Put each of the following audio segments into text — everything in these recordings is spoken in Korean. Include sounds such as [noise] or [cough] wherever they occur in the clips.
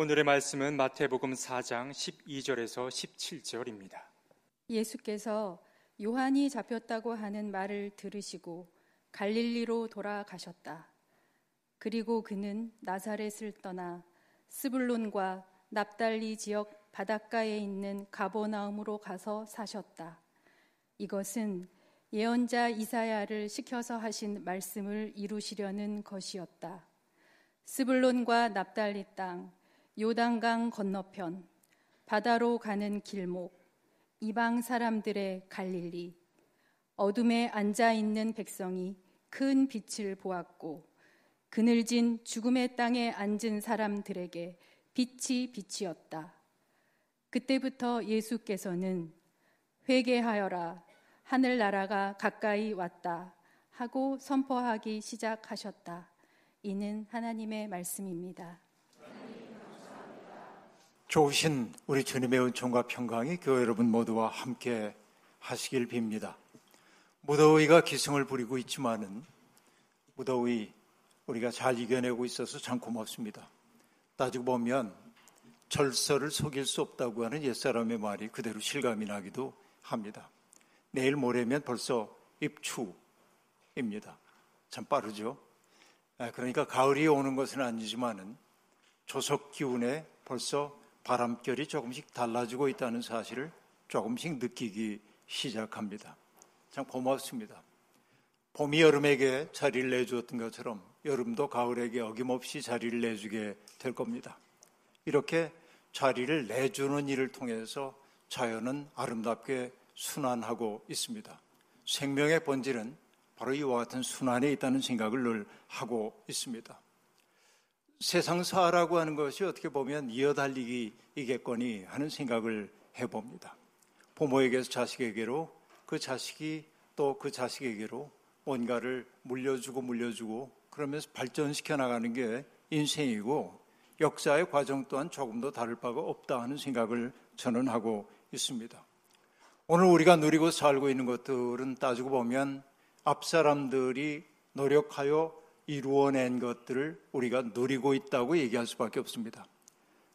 오늘의 말씀은 마태복음 4장 12절에서 17절입니다. 예수께서 요한이 잡혔다고 하는 말을 들으시고 갈릴리로 돌아가셨다. 그리고 그는 나사렛을 떠나 스불론과 납달리 지역 바닷가에 있는 가보나움으로 가서 사셨다. 이것은 예언자 이사야를 시켜서 하신 말씀을 이루시려는 것이었다. 스불론과 납달리 땅, 요단강 건너편, 바다로 가는 길목, 이방 사람들의 갈릴리, 어둠에 앉아 있는 백성이 큰 빛을 보았고, 그늘진 죽음의 땅에 앉은 사람들에게 빛이 빛이었다. 그때부터 예수께서는 회개하여라, 하늘나라가 가까이 왔다 하고 선포하기 시작하셨다. 이는 하나님의 말씀입니다. 좋으신 우리 주님의 은총과 평강이 교회 여러분 모두와 함께 하시길 빕니다. 무더위가 기승을 부리고 있지만은 무더위 우리가 잘 이겨내고 있어서 참 고맙습니다. 따지고 보면 절서를 속일 수 없다고 하는 옛사람의 말이 그대로 실감이 나기도 합니다. 내일 모레면 벌써 입추입니다. 참 빠르죠? 아, 그러니까 가을이 오는 것은 아니지만은 조석 기운에 벌써 바람결이 조금씩 달라지고 있다는 사실을 조금씩 느끼기 시작합니다. 참 고맙습니다. 봄이 여름에게 자리를 내주었던 것처럼 여름도 가을에게 어김없이 자리를 내주게 될 겁니다. 이렇게 자리를 내주는 일을 통해서 자연은 아름답게 순환하고 있습니다. 생명의 본질은 바로 이와 같은 순환에 있다는 생각을 늘 하고 있습니다. 세상사라고 하는 것이 어떻게 보면 이어달리기이겠거니 하는 생각을 해봅니다. 부모에게서 자식에게로 그 자식이 또 그 자식에게로 뭔가를 물려주고 물려주고 그러면서 발전시켜 나가는 게 인생이고 역사의 과정 또한 조금 더 다를 바가 없다 하는 생각을 저는 하고 있습니다. 오늘 우리가 누리고 살고 있는 것들은 따지고 보면 앞 사람들이 노력하여 이루어낸 것들을 우리가 누리고 있다고 얘기할 수밖에 없습니다.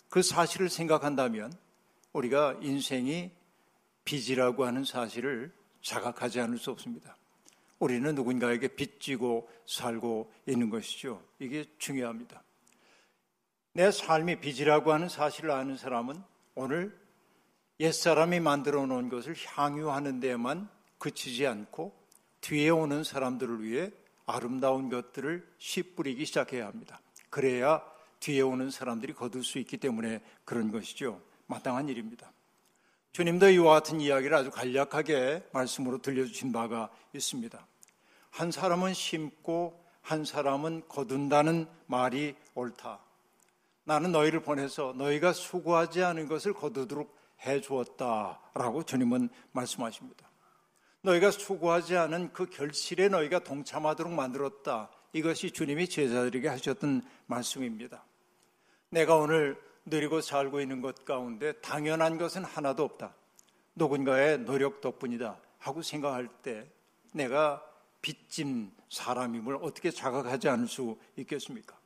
그 사실을 생각한다면 우리가 인생이 빚이라고 하는 사실을 자각하지 않을 수 없습니다. 우리는 누군가에게 빚지고 살고 있는 것이죠. 이게 중요합니다. 내 삶이 빚이라고 하는 사실을 아는 사람은 오늘 옛사람이 만들어 놓은 것을 향유하는 데만 그치지 않고 뒤에 오는 사람들을 위해 아름다운 것들을 씨 뿌리기 시작해야 합니다. 그래야 뒤에 오는 사람들이 거둘 수 있기 때문에 그런 것이죠. 마땅한 일입니다. 주님도 이와 같은 이야기를 아주 간략하게 말씀으로 들려주신 바가 있습니다. 한 사람은 심고 한 사람은 거둔다는 말이 옳다. 나는 너희를 보내서 너희가 수고하지 않은 것을 거두도록 해 주었다라고 주님은 말씀하십니다. 너희가 수고하지 않은 그 결실에 너희가 동참하도록 만들었다. 이것이 주님이 제자들에게 하셨던 말씀입니다. 내가 오늘 누리고 살고 있는 것 가운데 당연한 것은 하나도 없다. 누군가의 노력 덕분이다. 하고 생각할 때 내가 빚진 사람임을 어떻게 자각하지 않을 수 있겠습니까?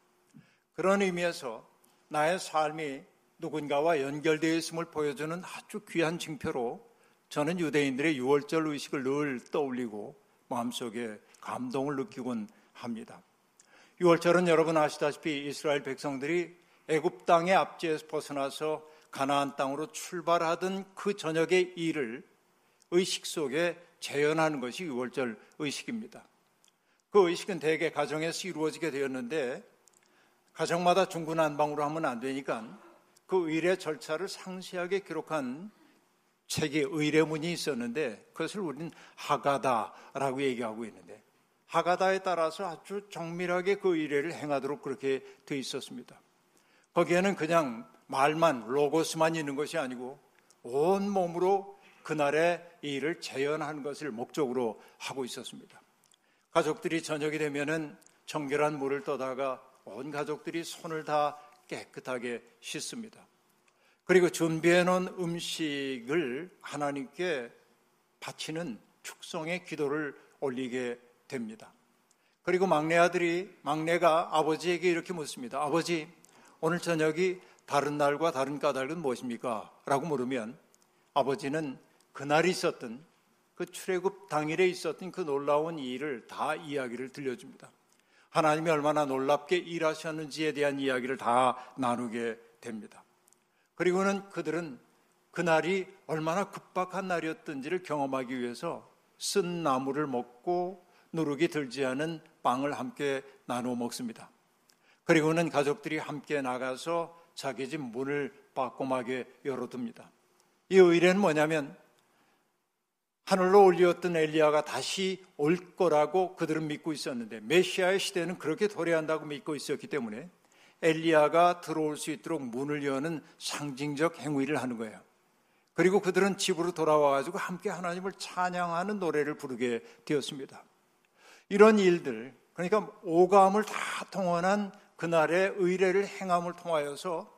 그런 의미에서 나의 삶이 누군가와 연결되어 있음을 보여주는 아주 귀한 증표로 저는 유대인들의 유월절 의식을 늘 떠올리고 마음속에 감동을 느끼곤 합니다. 유월절은 여러분 아시다시피 이스라엘 백성들이 애굽 땅의 압제에서 벗어나서 가나안 땅으로 출발하던 그 저녁의 일을 의식 속에 재현하는 것이 유월절 의식입니다. 그 의식은 대개 가정에서 이루어지게 되었는데 가정마다 중구난방으로 하면 안 되니까 그 의례 절차를 상세하게 기록한 책에 의례문이 있었는데 그것을 우리는 하가다라고 얘기하고 있는데 하가다에 따라서 아주 정밀하게 그 의례를 행하도록 그렇게 되어 있었습니다. 거기에는 그냥 말만 로고스만 있는 것이 아니고 온 몸으로 그날의 일을 재현하는 것을 목적으로 하고 있었습니다. 가족들이 저녁이 되면은 정결한 물을 떠다가 온 가족들이 손을 다 깨끗하게 씻습니다. 그리고 준비해 놓은 음식을 하나님께 바치는 축성의 기도를 올리게 됩니다. 그리고 막내 아들이 막내가 아버지에게 이렇게 묻습니다. 아버지, 오늘 저녁이 다른 날과 다른 까닭은 무엇입니까? 라고 물으면 아버지는 그날 있었던 그 출애굽 당일에 있었던 그 놀라운 일을 다 이야기를 들려줍니다. 하나님이 얼마나 놀랍게 일하셨는지에 대한 이야기를 다 나누게 됩니다. 그리고는 그들은 그날이 얼마나 급박한 날이었던지를 경험하기 위해서 쓴 나무를 먹고 누룩이 들지 않은 빵을 함께 나누어 먹습니다. 그리고는 가족들이 함께 나가서 자기 집 문을 빠꼼하게 열어둡니다. 이 의뢰는 뭐냐면 하늘로 올리었던 엘리야가 다시 올 거라고 그들은 믿고 있었는데 메시아의 시대는 그렇게 도래한다고 믿고 있었기 때문에 엘리야가 들어올 수 있도록 문을 여는 상징적 행위를 하는 거예요. 그리고 그들은 집으로 돌아와 가지고 함께 하나님을 찬양하는 노래를 부르게 되었습니다. 이런 일들, 그러니까 오감을 다 통원한 그날의 의례를 행함을 통하여서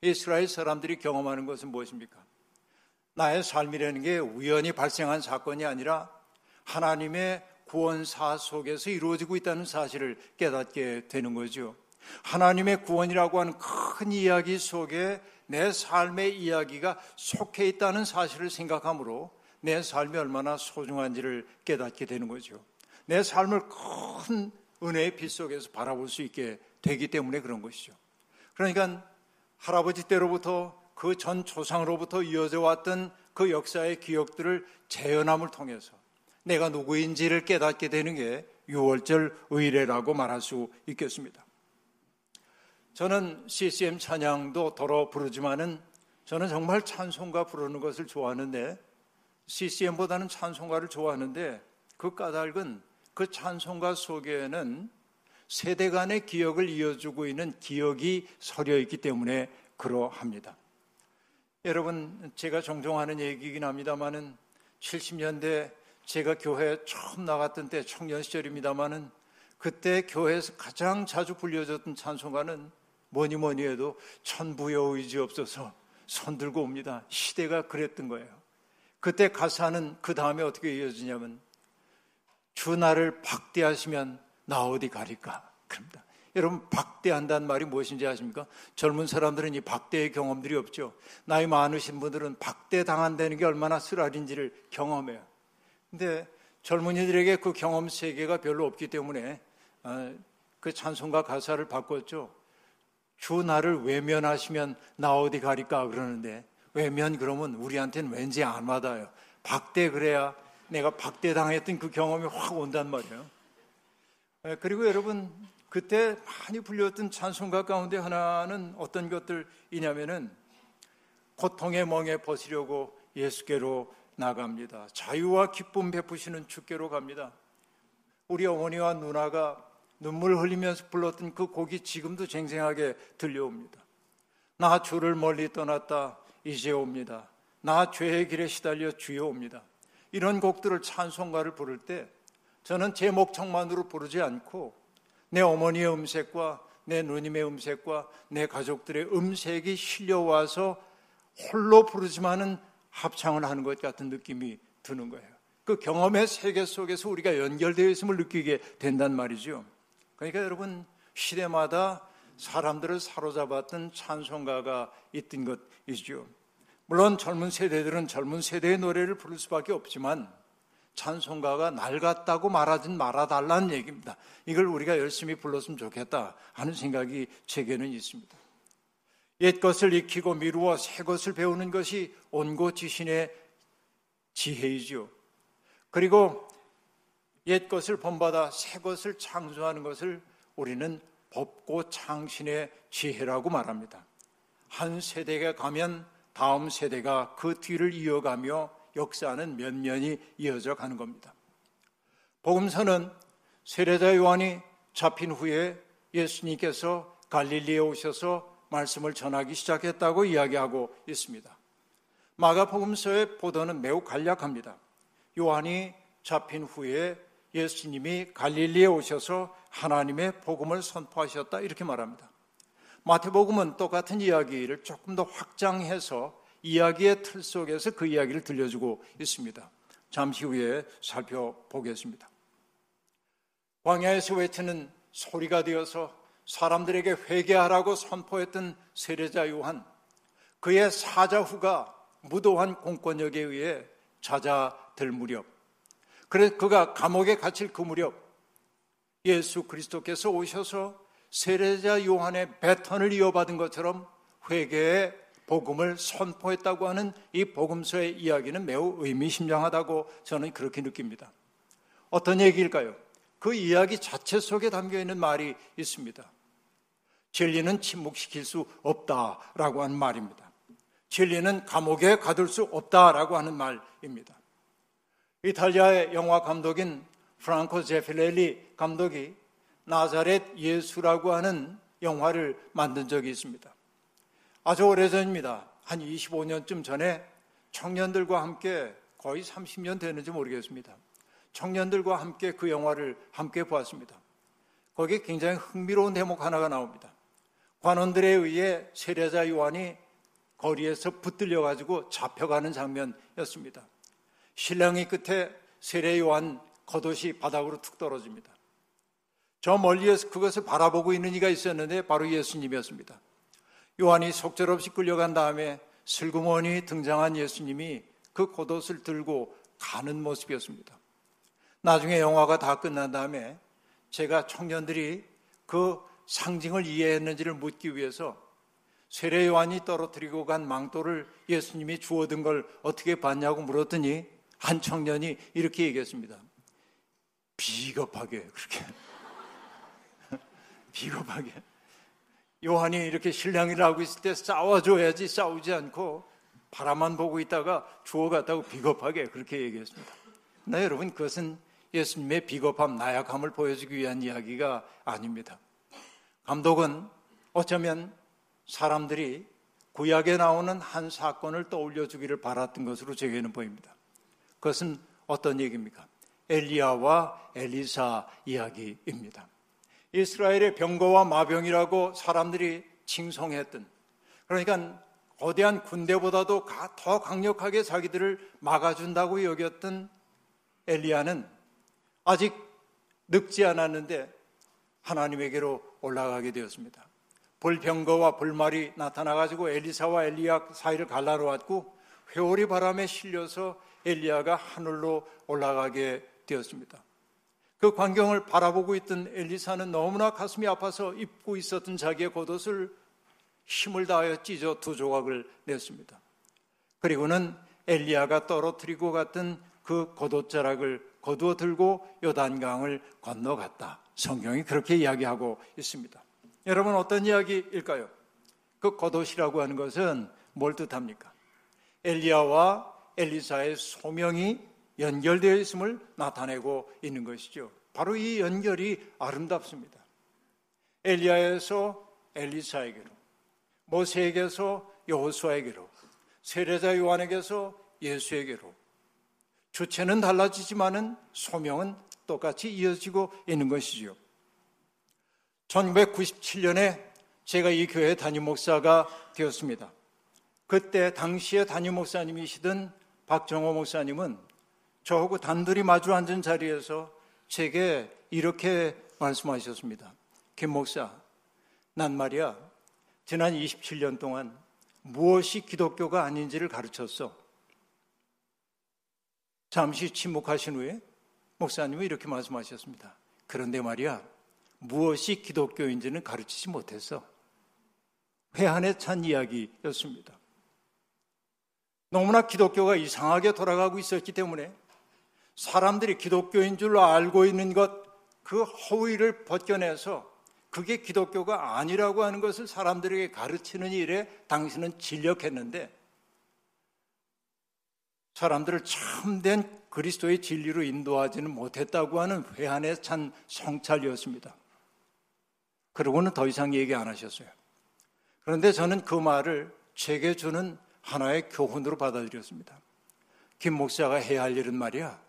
이스라엘 사람들이 경험하는 것은 무엇입니까? 나의 삶이라는 게 우연히 발생한 사건이 아니라 하나님의 구원사 속에서 이루어지고 있다는 사실을 깨닫게 되는 거죠. 하나님의 구원이라고 하는 큰 이야기 속에 내 삶의 이야기가 속해 있다는 사실을 생각하므로 내 삶이 얼마나 소중한지를 깨닫게 되는 거죠. 내 삶을 큰 은혜의 빛 속에서 바라볼 수 있게 되기 때문에 그런 것이죠. 그러니까 할아버지 때로부터 그 전 조상으로부터 이어져 왔던 그 역사의 기억들을 재현함을 통해서 내가 누구인지를 깨닫게 되는 게 6월절 의례라고 말할 수 있겠습니다. 저는 CCM 찬양도 더러 부르지만은 저는 정말 찬송가 부르는 것을 좋아하는데 CCM보다는 찬송가를 좋아하는데 그 까닭은 그 찬송가 속에는 세대 간의 기억을 이어주고 있는 기억이 서려 있기 때문에 그러합니다. 여러분, 제가 종종 하는 얘기긴 합니다만은 70년대 제가 교회 처음 나갔던 때 청년 시절입니다만은 그때 교회에서 가장 자주 불려졌던 찬송가는 뭐니 뭐니 해도 천부여 의지 없어서 손 들고 옵니다. 시대가 그랬던 거예요. 그때 가사는 그 다음에 어떻게 이어지냐면 주 나를 박대하시면 나 어디 가릴까? 그럽니다. 여러분 박대한다는 말이 무엇인지 아십니까? 젊은 사람들은 이 박대의 경험들이 없죠. 나이 많으신 분들은 박대 당한다는 게 얼마나 쓰라린지를 경험해요. 근데 젊은이들에게 그 경험 세계가 별로 없기 때문에 어, 그 찬송가 가사를 바꿨죠. 주 나를 외면하시면 나 어디 가릴까 그러는데 외면 그러면 우리한테는 왠지 안 와닿아요. 박대 그래야 내가 박대 당했던 그 경험이 확 온단 말이에요. 예, 그리고 여러분 그때 많이 불렸던 찬송가 가운데 하나는 어떤 것들이냐면은 고통의 멍에 벗으려고 예수께로 나갑니다. 자유와 기쁨 베푸시는 주께로 갑니다. 우리 어머니와 누나가 눈물 흘리면서 불렀던 그 곡이 지금도 쟁쟁하게 들려옵니다. 나 주를 멀리 떠났다 이제 옵니다. 나 죄의 길에 시달려 주여 옵니다. 이런 곡들을 찬송가를 부를 때 저는 제 목청만으로 부르지 않고 내 어머니의 음색과 내 누님의 음색과 내 가족들의 음색이 실려와서 홀로 부르지만은 합창을 하는 것 같은 느낌이 드는 거예요. 그 경험의 세계 속에서 우리가 연결되어 있음을 느끼게 된단 말이죠. 그러니까 여러분 시대마다 사람들을 사로잡았던 찬송가가 있던 것이죠. 물론 젊은 세대들은 젊은 세대의 노래를 부를 수밖에 없지만 찬송가가 낡았다고 말하진 말아달라는 얘기입니다. 이걸 우리가 열심히 불렀으면 좋겠다 하는 생각이 제게는 있습니다. 옛 것을 익히고 미루어 새 것을 배우는 것이 온고 지신의 지혜이지요. 그리고 옛 것을 본받아 새 것을 창조하는 것을 우리는 법고 창신의 지혜라고 말합니다. 한 세대가 가면 다음 세대가 그 뒤를 이어가며 역사는 면면이 이어져 가는 겁니다. 복음서는 세례자 요한이 잡힌 후에 예수님께서 갈릴리에 오셔서 말씀을 전하기 시작했다고 이야기하고 있습니다. 마가복음서의 보도는 매우 간략합니다. 요한이 잡힌 후에 예수님이 갈릴리에 오셔서 하나님의 복음을 선포하셨다 이렇게 말합니다. 마태복음은 똑같은 이야기를 조금 더 확장해서 이야기의 틀 속에서 그 이야기를 들려주고 있습니다. 잠시 후에 살펴보겠습니다. 광야에서 외치는 소리가 되어서 사람들에게 회개하라고 선포했던 세례자 요한, 그의 사자후가 무도한 공권력에 의해 찾아들 무렵, 그래서 그가 감옥에 갇힐 그 무렵, 예수 그리스도께서 오셔서 세례자 요한의 배턴을 이어받은 것처럼 회개의 복음을 선포했다고 하는 이 복음서의 이야기는 매우 의미심장하다고 저는 그렇게 느낍니다. 어떤 얘기일까요? 그 이야기 자체 속에 담겨 있는 말이 있습니다. 진리는 침묵시킬 수 없다라고 하는 말입니다. 진리는 감옥에 가둘 수 없다라고 하는 말입니다. 이탈리아의 영화 감독인 프랑코 제필렐리 감독이 나자렛 예수라고 하는 영화를 만든 적이 있습니다. 아주 오래전입니다. 한 25년쯤 전에 청년들과 함께 거의 30년 되는지 모르겠습니다. 청년들과 함께 그 영화를 함께 보았습니다. 거기에 굉장히 흥미로운 대목 하나가 나옵니다. 관원들에 의해 세례자 요한이 거리에서 붙들려 가지고 잡혀가는 장면이었습니다. 신랑이 끝에 세례 요한 겉옷이 바닥으로 툭 떨어집니다. 저 멀리에서 그것을 바라보고 있는 이가 있었는데 바로 예수님이었습니다. 요한이 속절없이 끌려간 다음에 슬그머니 등장한 예수님이 그 겉옷을 들고 가는 모습이었습니다. 나중에 영화가 다 끝난 다음에 제가 청년들이 그 상징을 이해했는지를 묻기 위해서 세례 요한이 떨어뜨리고 간 망토를 예수님이 주워든 걸 어떻게 봤냐고 물었더니 한 청년이 이렇게 얘기했습니다. 비겁하게 그렇게 [laughs] 비겁하게 요한이 이렇게 신랑이를 하고 있을 때 싸워줘야지 싸우지 않고 바라만 보고 있다가 주워갔다고 비겁하게 그렇게 얘기했습니다. 네, 여러분 그것은 예수님의 비겁함, 나약함을 보여주기 위한 이야기가 아닙니다. 감독은 어쩌면 사람들이 구약에 나오는 한 사건을 떠올려 주기를 바랐던 것으로 제게는 보입니다. 그것은 어떤 얘기입니까? 엘리야와 엘리사 이야기입니다. 이스라엘의 병거와 마병이라고 사람들이 칭송했던 그러니까 거대한 군대보다도 더 강력하게 자기들을 막아준다고 여겼던 엘리야는 아직 늙지 않았는데 하나님에게로 올라가게 되었습니다. 불병거와 불말이 나타나가지고 엘리사와 엘리야 사이를 갈라놓았고 회오리 바람에 실려서 엘리야가 하늘로 올라가게 되었습니다. 그 광경을 바라보고 있던 엘리사는 너무나 가슴이 아파서 입고 있었던 자기의 겉옷을 힘을 다하여 찢어 두 조각을 냈습니다. 그리고는 엘리야가 떨어뜨리고 갔던 그 겉옷자락을 거두어 들고 요단강을 건너갔다. 성경이 그렇게 이야기하고 있습니다. 여러분 어떤 이야기일까요? 그 겉옷이라고 하는 것은 뭘 뜻합니까? 엘리야와 엘리사의 소명이 연결되어 있음을 나타내고 있는 것이죠. 바로 이 연결이 아름답습니다. 엘리야에서 엘리사에게로, 모세에게서 여호수아에게로, 세례자 요한에게서 예수에게로. 주체는 달라지지만은 소명은 똑같이 이어지고 있는 것이지요. 1997년에 제가 이 교회 담임 목사가 되었습니다. 그때 당시에 담임 목사님이시던 박정호 목사님은 저하고 단둘이 마주 앉은 자리에서 제게 이렇게 말씀하셨습니다. 김 목사, 난 말이야, 지난 27년 동안 무엇이 기독교가 아닌지를 가르쳤어. 잠시 침묵하신 후에 목사님은 이렇게 말씀하셨습니다. 그런데 말이야, 무엇이 기독교인지는 가르치지 못했어. 회한에 찬 이야기였습니다. 너무나 기독교가 이상하게 돌아가고 있었기 때문에 사람들이 기독교인 줄로 알고 있는 것, 그 허위를 벗겨내서 그게 기독교가 아니라고 하는 것을 사람들에게 가르치는 일에 당신은 진력했는데 사람들을 참된 그리스도의 진리로 인도하지는 못했다고 하는 회한에 찬 성찰이었습니다. 그러고는 더 이상 얘기 안 하셨어요. 그런데 저는 그 말을 제게 주는 하나의 교훈으로 받아들였습니다. 김 목사가 해야 할 일은 말이야.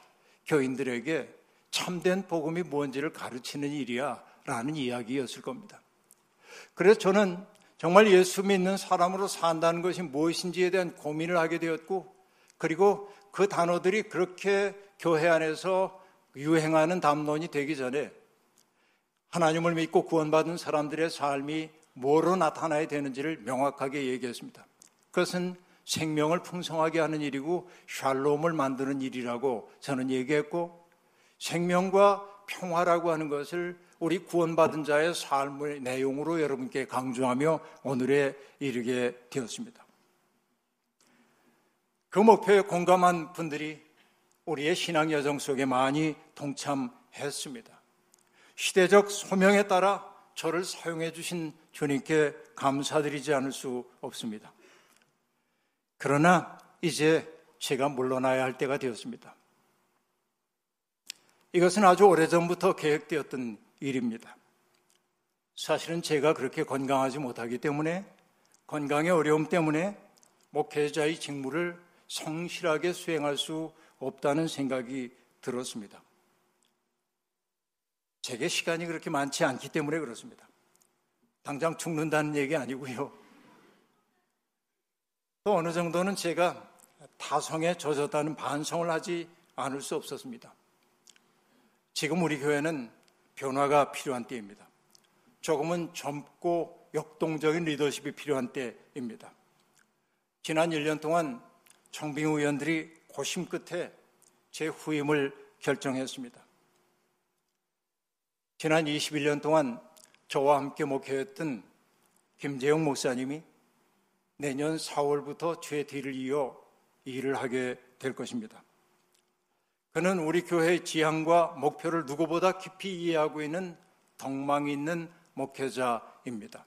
교인들에게 참된 복음이 뭔지를 가르치는 일이야 라는 이야기였을 겁니다. 그래서 저는 정말 예수 믿는 사람으로 산다는 것이 무엇인지에 대한 고민을 하게 되었고 그리고 그 단어들이 그렇게 교회 안에서 유행하는 담론이 되기 전에 하나님을 믿고 구원받은 사람들의 삶이 뭐로 나타나야 되는지를 명확하게 얘기했습니다. 그것은 생명을 풍성하게 하는 일이고 샬롬을 만드는 일이라고 저는 얘기했고 생명과 평화라고 하는 것을 우리 구원받은 자의 삶의 내용으로 여러분께 강조하며 오늘에 이르게 되었습니다. 그 목표에 공감한 분들이 우리의 신앙 여정 속에 많이 동참했습니다. 시대적 소명에 따라 저를 사용해 주신 주님께 감사드리지 않을 수 없습니다. 그러나 이제 제가 물러나야 할 때가 되었습니다. 이것은 아주 오래전부터 계획되었던 일입니다. 사실은 제가 그렇게 건강하지 못하기 때문에 건강의 어려움 때문에 목회자의 직무를 성실하게 수행할 수 없다는 생각이 들었습니다. 제게 시간이 그렇게 많지 않기 때문에 그렇습니다. 당장 죽는다는 얘기 아니고요. 또 어느 정도는 제가 타성에 젖었다는 반성을 하지 않을 수 없었습니다. 지금 우리 교회는 변화가 필요한 때입니다. 조금은 젊고 역동적인 리더십이 필요한 때입니다. 지난 1년 동안 청빙 의원들이 고심 끝에 제 후임을 결정했습니다. 지난 21년 동안 저와 함께 목회했던 김재영 목사님이 내년 4월부터 제 뒤를 이어 일을 하게 될 것입니다. 그는 우리 교회의 지향과 목표를 누구보다 깊이 이해하고 있는 덕망 있는 목회자입니다.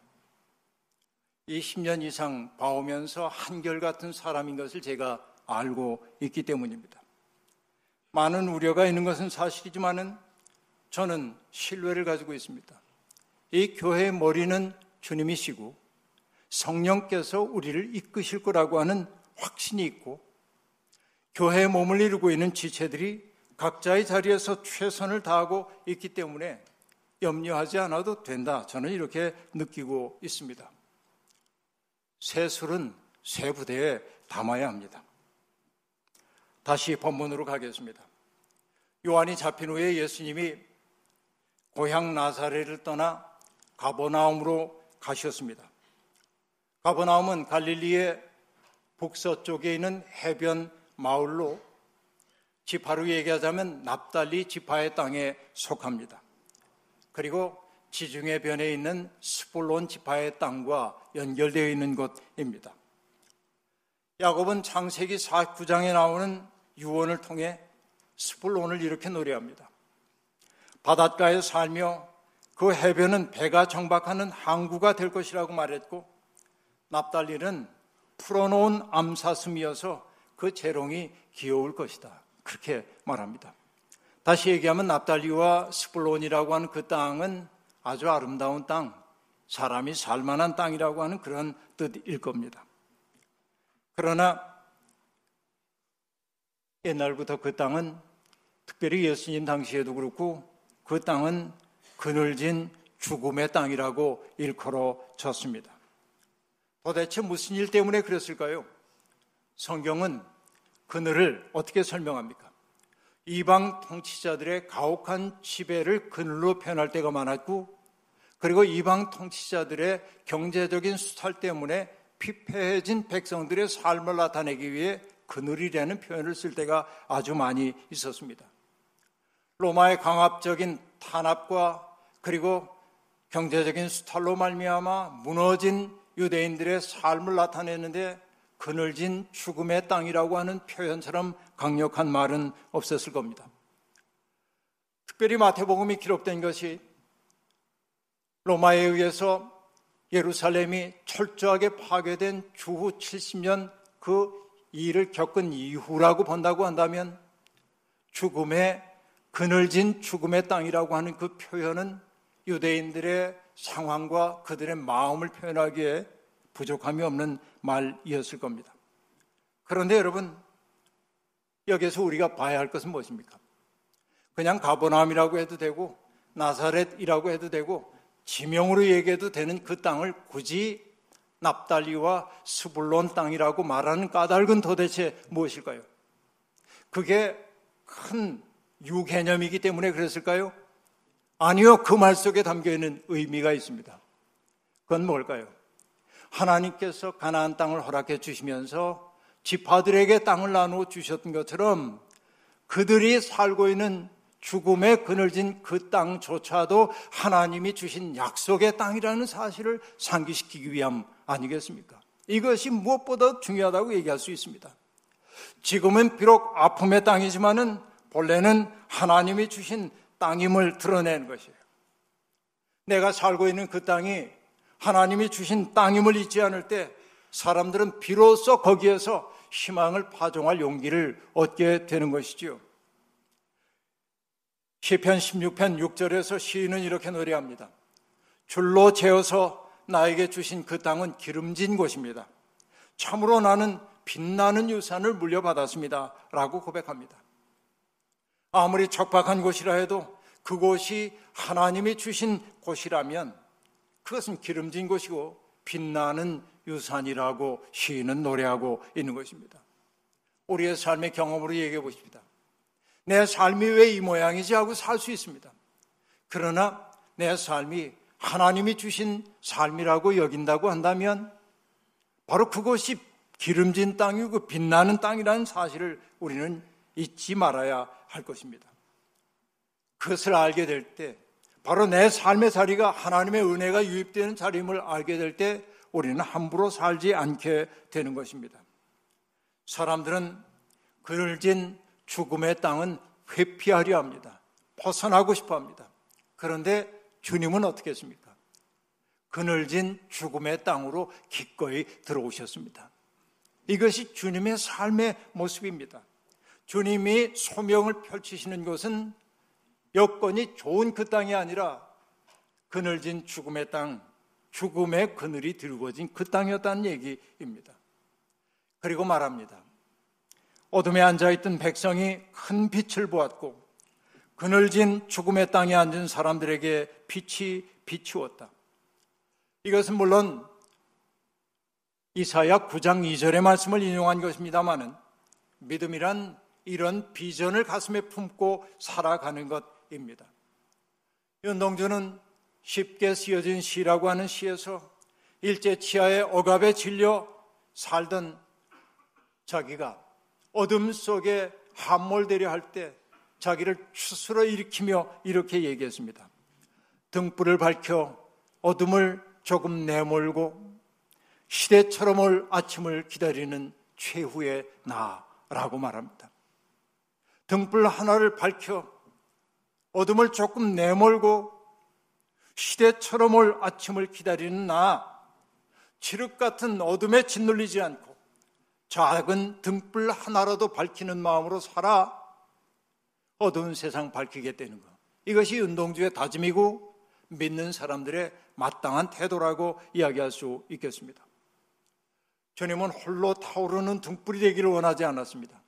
이 10년 이상 봐오면서 한결같은 사람인 것을 제가 알고 있기 때문입니다. 많은 우려가 있는 것은 사실이지만은 저는 신뢰를 가지고 있습니다. 이 교회의 머리는 주님이시고 성령께서 우리를 이끄실 거라고 하는 확신이 있고 교회의 몸을 이루고 있는 지체들이 각자의 자리에서 최선을 다하고 있기 때문에 염려하지 않아도 된다. 저는 이렇게 느끼고 있습니다. 새 술은 새 부대에 담아야 합니다. 다시 본문으로 가겠습니다. 요한이 잡힌 후에 예수님이 고향 나사렛을 떠나 가버나움으로 가셨습니다. 가버나움은 갈릴리의 북서쪽에 있는 해변 마을로 지파로 얘기하자면 납달리 지파의 땅에 속합니다. 그리고 지중해 변에 있는 스불론 지파의 땅과 연결되어 있는 곳입니다. 야곱은 창세기 49장에 나오는 유언을 통해 스불론을 이렇게 노래합니다. 바닷가에 살며 그 해변은 배가 정박하는 항구가 될 것이라고 말했고 납달리는 풀어놓은 암사슴이어서 그 재롱이 귀여울 것이다. 그렇게 말합니다. 다시 얘기하면 납달리와 스불론이라고 하는 그 땅은 아주 아름다운 땅, 사람이 살만한 땅이라고 하는 그런 뜻일 겁니다. 그러나 옛날부터 그 땅은 특별히 예수님 당시에도 그렇고 그 땅은 그늘진 죽음의 땅이라고 일컬어졌습니다. 도대체 무슨 일 때문에 그랬을까요? 성경은 그늘을 어떻게 설명합니까? 이방 통치자들의 가혹한 지배를 그늘로 표현할 때가 많았고, 그리고 이방 통치자들의 경제적인 수탈 때문에 피폐해진 백성들의 삶을 나타내기 위해 그늘이라는 표현을 쓸 때가 아주 많이 있었습니다. 로마의 강압적인 탄압과 그리고 경제적인 수탈로 말미암아 무너진 유대인들의 삶을 나타내는데 그늘진 죽음의 땅이라고 하는 표현처럼 강력한 말은 없었을 겁니다. 특별히 마태복음이 기록된 것이 로마에 의해서 예루살렘이 철저하게 파괴된 주후 70년 그 일을 겪은 이후라고 본다고 한다면 죽음의 그늘진 죽음의 땅이라고 하는 그 표현은 유대인들의 상황과 그들의 마음을 표현하기에 부족함이 없는 말이었을 겁니다. 그런데 여러분, 여기서 우리가 봐야 할 것은 무엇입니까? 그냥 가보남이라고 해도 되고, 나사렛이라고 해도 되고, 지명으로 얘기해도 되는 그 땅을 굳이 납달리와 스불론 땅이라고 말하는 까닭은 도대체 무엇일까요? 그게 큰 유개념이기 때문에 그랬을까요? 아니요, 그 말 속에 담겨 있는 의미가 있습니다. 그건 뭘까요? 하나님께서 가나안 땅을 허락해 주시면서 지파들에게 땅을 나누어 주셨던 것처럼 그들이 살고 있는 죽음에 그늘진 그 땅조차도 하나님이 주신 약속의 땅이라는 사실을 상기시키기 위함 아니겠습니까? 이것이 무엇보다 중요하다고 얘기할 수 있습니다. 지금은 비록 아픔의 땅이지만은 본래는 하나님이 주신 땅임을 드러내는 것이에요. 내가 살고 있는 그 땅이 하나님이 주신 땅임을 잊지 않을 때 사람들은 비로소 거기에서 희망을 파종할 용기를 얻게 되는 것이지요. 시편 16편 6절에서 시인은 이렇게 노래합니다. 줄로 재어서 나에게 주신 그 땅은 기름진 곳입니다. 참으로 나는 빛나는 유산을 물려받았습니다. 라고 고백합니다. 아무리 척박한 곳이라 해도 그곳이 하나님이 주신 곳이라면 그것은 기름진 곳이고 빛나는 유산이라고 시인은 노래하고 있는 것입니다. 우리의 삶의 경험으로 얘기해 보십니다. 내 삶이 왜 이 모양이지 하고 살 수 있습니다. 그러나 내 삶이 하나님이 주신 삶이라고 여긴다고 한다면 바로 그것이 기름진 땅이고 빛나는 땅이라는 사실을 우리는 잊지 말아야 할 것입니다. 그것을 알게 될 때, 바로 내 삶의 자리가 하나님의 은혜가 유입되는 자리임을 알게 될 때, 우리는 함부로 살지 않게 되는 것입니다. 사람들은 그늘진 죽음의 땅은 회피하려 합니다. 벗어나고 싶어 합니다. 그런데 주님은 어떻게 했습니까? 그늘진 죽음의 땅으로 기꺼이 들어오셨습니다. 이것이 주님의 삶의 모습입니다. 주님이 소명을 펼치시는 것은 여건이 좋은 그 땅이 아니라 그늘진 죽음의 땅, 죽음의 그늘이 들고진 그 땅이었다는 얘기입니다. 그리고 말합니다. 어둠에 앉아있던 백성이 큰 빛을 보았고 그늘진 죽음의 땅에 앉은 사람들에게 빛이 비추었다. 이것은 물론 이사야 9장 2절의 말씀을 인용한 것입니다마는 믿음이란 이런 비전을 가슴에 품고 살아가는 것입니다. 윤동주는 쉽게 쓰여진 시라고 하는 시에서 일제 치하의 억압에 질려 살던 자기가 어둠 속에 함몰되려 할 때 자기를 추스러 일으키며 이렇게 얘기했습니다. 등불을 밝혀 어둠을 조금 내몰고 시대처럼 올 아침을 기다리는 최후의 나라고 말합니다. 등불 하나를 밝혀 어둠을 조금 내몰고 시대처럼 올 아침을 기다리는 나, 칠흑 같은 어둠에 짓눌리지 않고 작은 등불 하나라도 밝히는 마음으로 살아 어두운 세상 밝히게 되는 것. 이것이 운동주의 다짐이고 믿는 사람들의 마땅한 태도라고 이야기할 수 있겠습니다. 주님은 홀로 타오르는 등불이 되기를 원하지 않았습니다.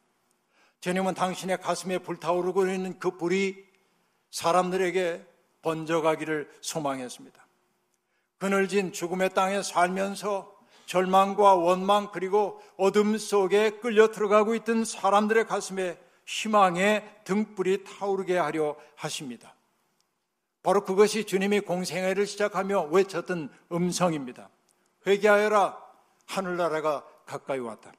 주님은 당신의 가슴에 불타오르고 있는 그 불이 사람들에게 번져가기를 소망했습니다. 그늘진 죽음의 땅에 살면서 절망과 원망 그리고 어둠 속에 끌려 들어가고 있던 사람들의 가슴에 희망의 등불이 타오르게 하려 하십니다. 바로 그것이 주님이 공생애를 시작하며 외쳤던 음성입니다. 회개하여라 하늘나라가 가까이 왔다.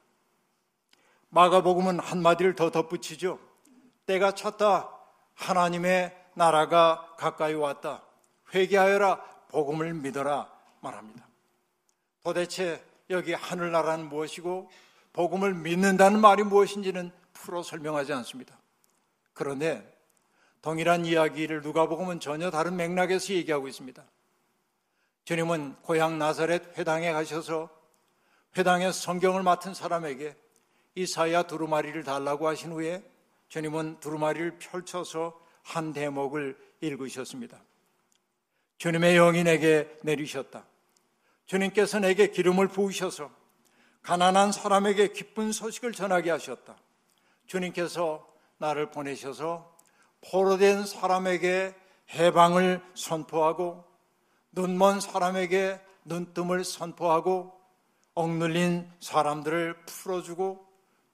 마가복음은 한마디를 더 덧붙이죠. 때가 찼다. 하나님의 나라가 가까이 왔다. 회개하여라. 복음을 믿어라. 말합니다. 도대체 여기 하늘나라는 무엇이고 복음을 믿는다는 말이 무엇인지는 풀어 설명하지 않습니다. 그런데 동일한 이야기를 누가복음은 전혀 다른 맥락에서 얘기하고 있습니다. 주님은 고향 나사렛 회당에 가셔서 회당에서 성경을 맡은 사람에게 이사야 두루마리를 달라고 하신 후에 주님은 두루마리를 펼쳐서 한 대목을 읽으셨습니다. 주님의 영이 내게 내리셨다. 주님께서 내게 기름을 부으셔서 가난한 사람에게 기쁜 소식을 전하게 하셨다. 주님께서 나를 보내셔서 포로된 사람에게 해방을 선포하고 눈먼 사람에게 눈뜸을 선포하고 억눌린 사람들을 풀어주고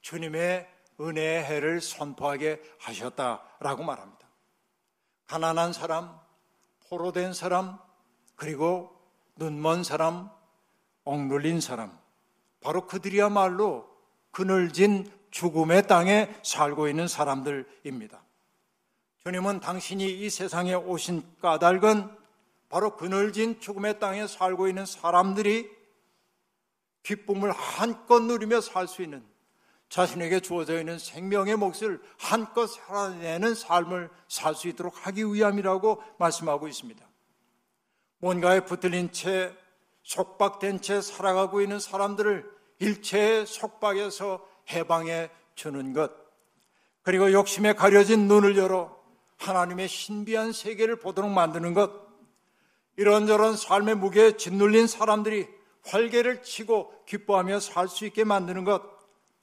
주님의 은혜의 해를 선포하게 하셨다라고 말합니다. 가난한 사람, 포로된 사람, 그리고 눈먼 사람, 억눌린 사람, 바로 그들이야말로 그늘진 죽음의 땅에 살고 있는 사람들입니다. 주님은 당신이 이 세상에 오신 까닭은 바로 그늘진 죽음의 땅에 살고 있는 사람들이 기쁨을 한껏 누리며 살 수 있는 자신에게 주어져 있는 생명의 몫을 한껏 살아내는 삶을 살 수 있도록 하기 위함이라고 말씀하고 있습니다. 뭔가에 붙들린 채 속박된 채 살아가고 있는 사람들을 일체의 속박에서 해방해 주는 것, 그리고 욕심에 가려진 눈을 열어 하나님의 신비한 세계를 보도록 만드는 것, 이런저런 삶의 무게에 짓눌린 사람들이 활개를 치고 기뻐하며 살 수 있게 만드는 것,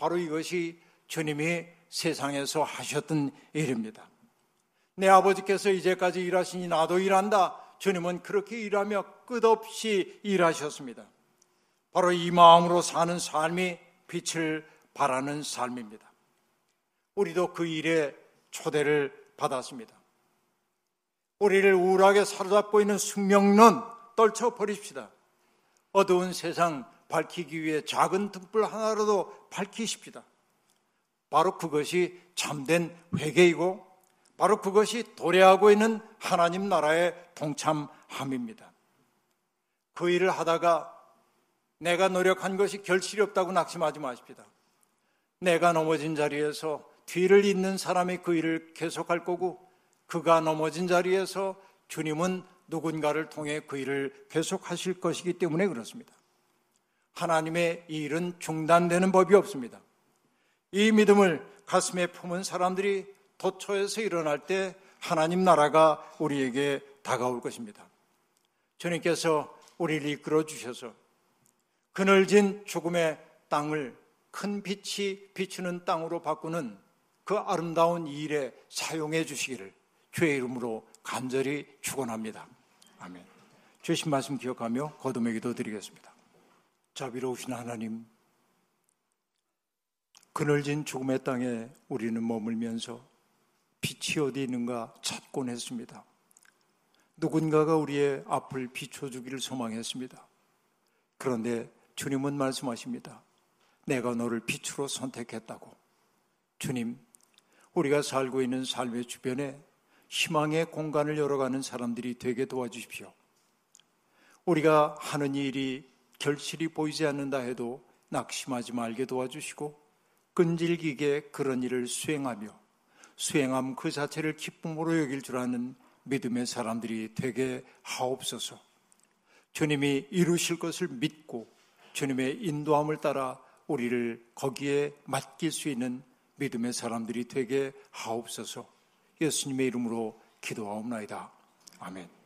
바로 이것이 주님이 세상에서 하셨던 일입니다. 내 아버지께서 이제까지 일하시니 나도 일한다. 주님은 그렇게 일하며 끝없이 일하셨습니다. 바로 이 마음으로 사는 삶이 빛을 발하는 삶입니다. 우리도 그 일에 초대를 받았습니다. 우리를 우울하게 사로잡고 있는 숙명론 떨쳐버립시다. 어두운 세상 밝히기 위해 작은 등불 하나라도 밝히십시다. 바로 그것이 참된 회개이고 바로 그것이 도래하고 있는 하나님 나라의 동참함입니다. 그 일을 하다가 내가 노력한 것이 결실이 없다고 낙심하지 마십시다. 내가 넘어진 자리에서 뒤를 잇는 사람이 그 일을 계속할 거고 그가 넘어진 자리에서 주님은 누군가를 통해 그 일을 계속하실 것이기 때문에 그렇습니다. 하나님의 이 일은 중단되는 법이 없습니다. 이 믿음을 가슴에 품은 사람들이 도처에서 일어날 때 하나님 나라가 우리에게 다가올 것입니다. 주님께서 우리를 이끌어 주셔서 그늘진 죽음의 땅을 큰 빛이 비추는 땅으로 바꾸는 그 아름다운 일에 사용해 주시기를 주의 이름으로 간절히 축원합니다. 아멘. 주신 말씀 기억하며 거듭의 기도 드리겠습니다. 자비로우신 하나님, 그늘진 죽음의 땅에 우리는 머물면서 빛이 어디 있는가 찾곤 했습니다. 누군가가 우리의 앞을 비춰주기를 소망했습니다. 그런데 주님은 말씀하십니다. 내가 너를 빛으로 선택했다고. 주님, 우리가 살고 있는 삶의 주변에 희망의 공간을 열어가는 사람들이 되게 도와주십시오. 우리가 하는 일이 결실이 보이지 않는다 해도 낙심하지 말게 도와주시고 끈질기게 그런 일을 수행하며 수행함 그 자체를 기쁨으로 여길 줄 아는 믿음의 사람들이 되게 하옵소서. 주님이 이루실 것을 믿고 주님의 인도함을 따라 우리를 거기에 맡길 수 있는 믿음의 사람들이 되게 하옵소서 예수님의 이름으로 기도하옵나이다. 아멘.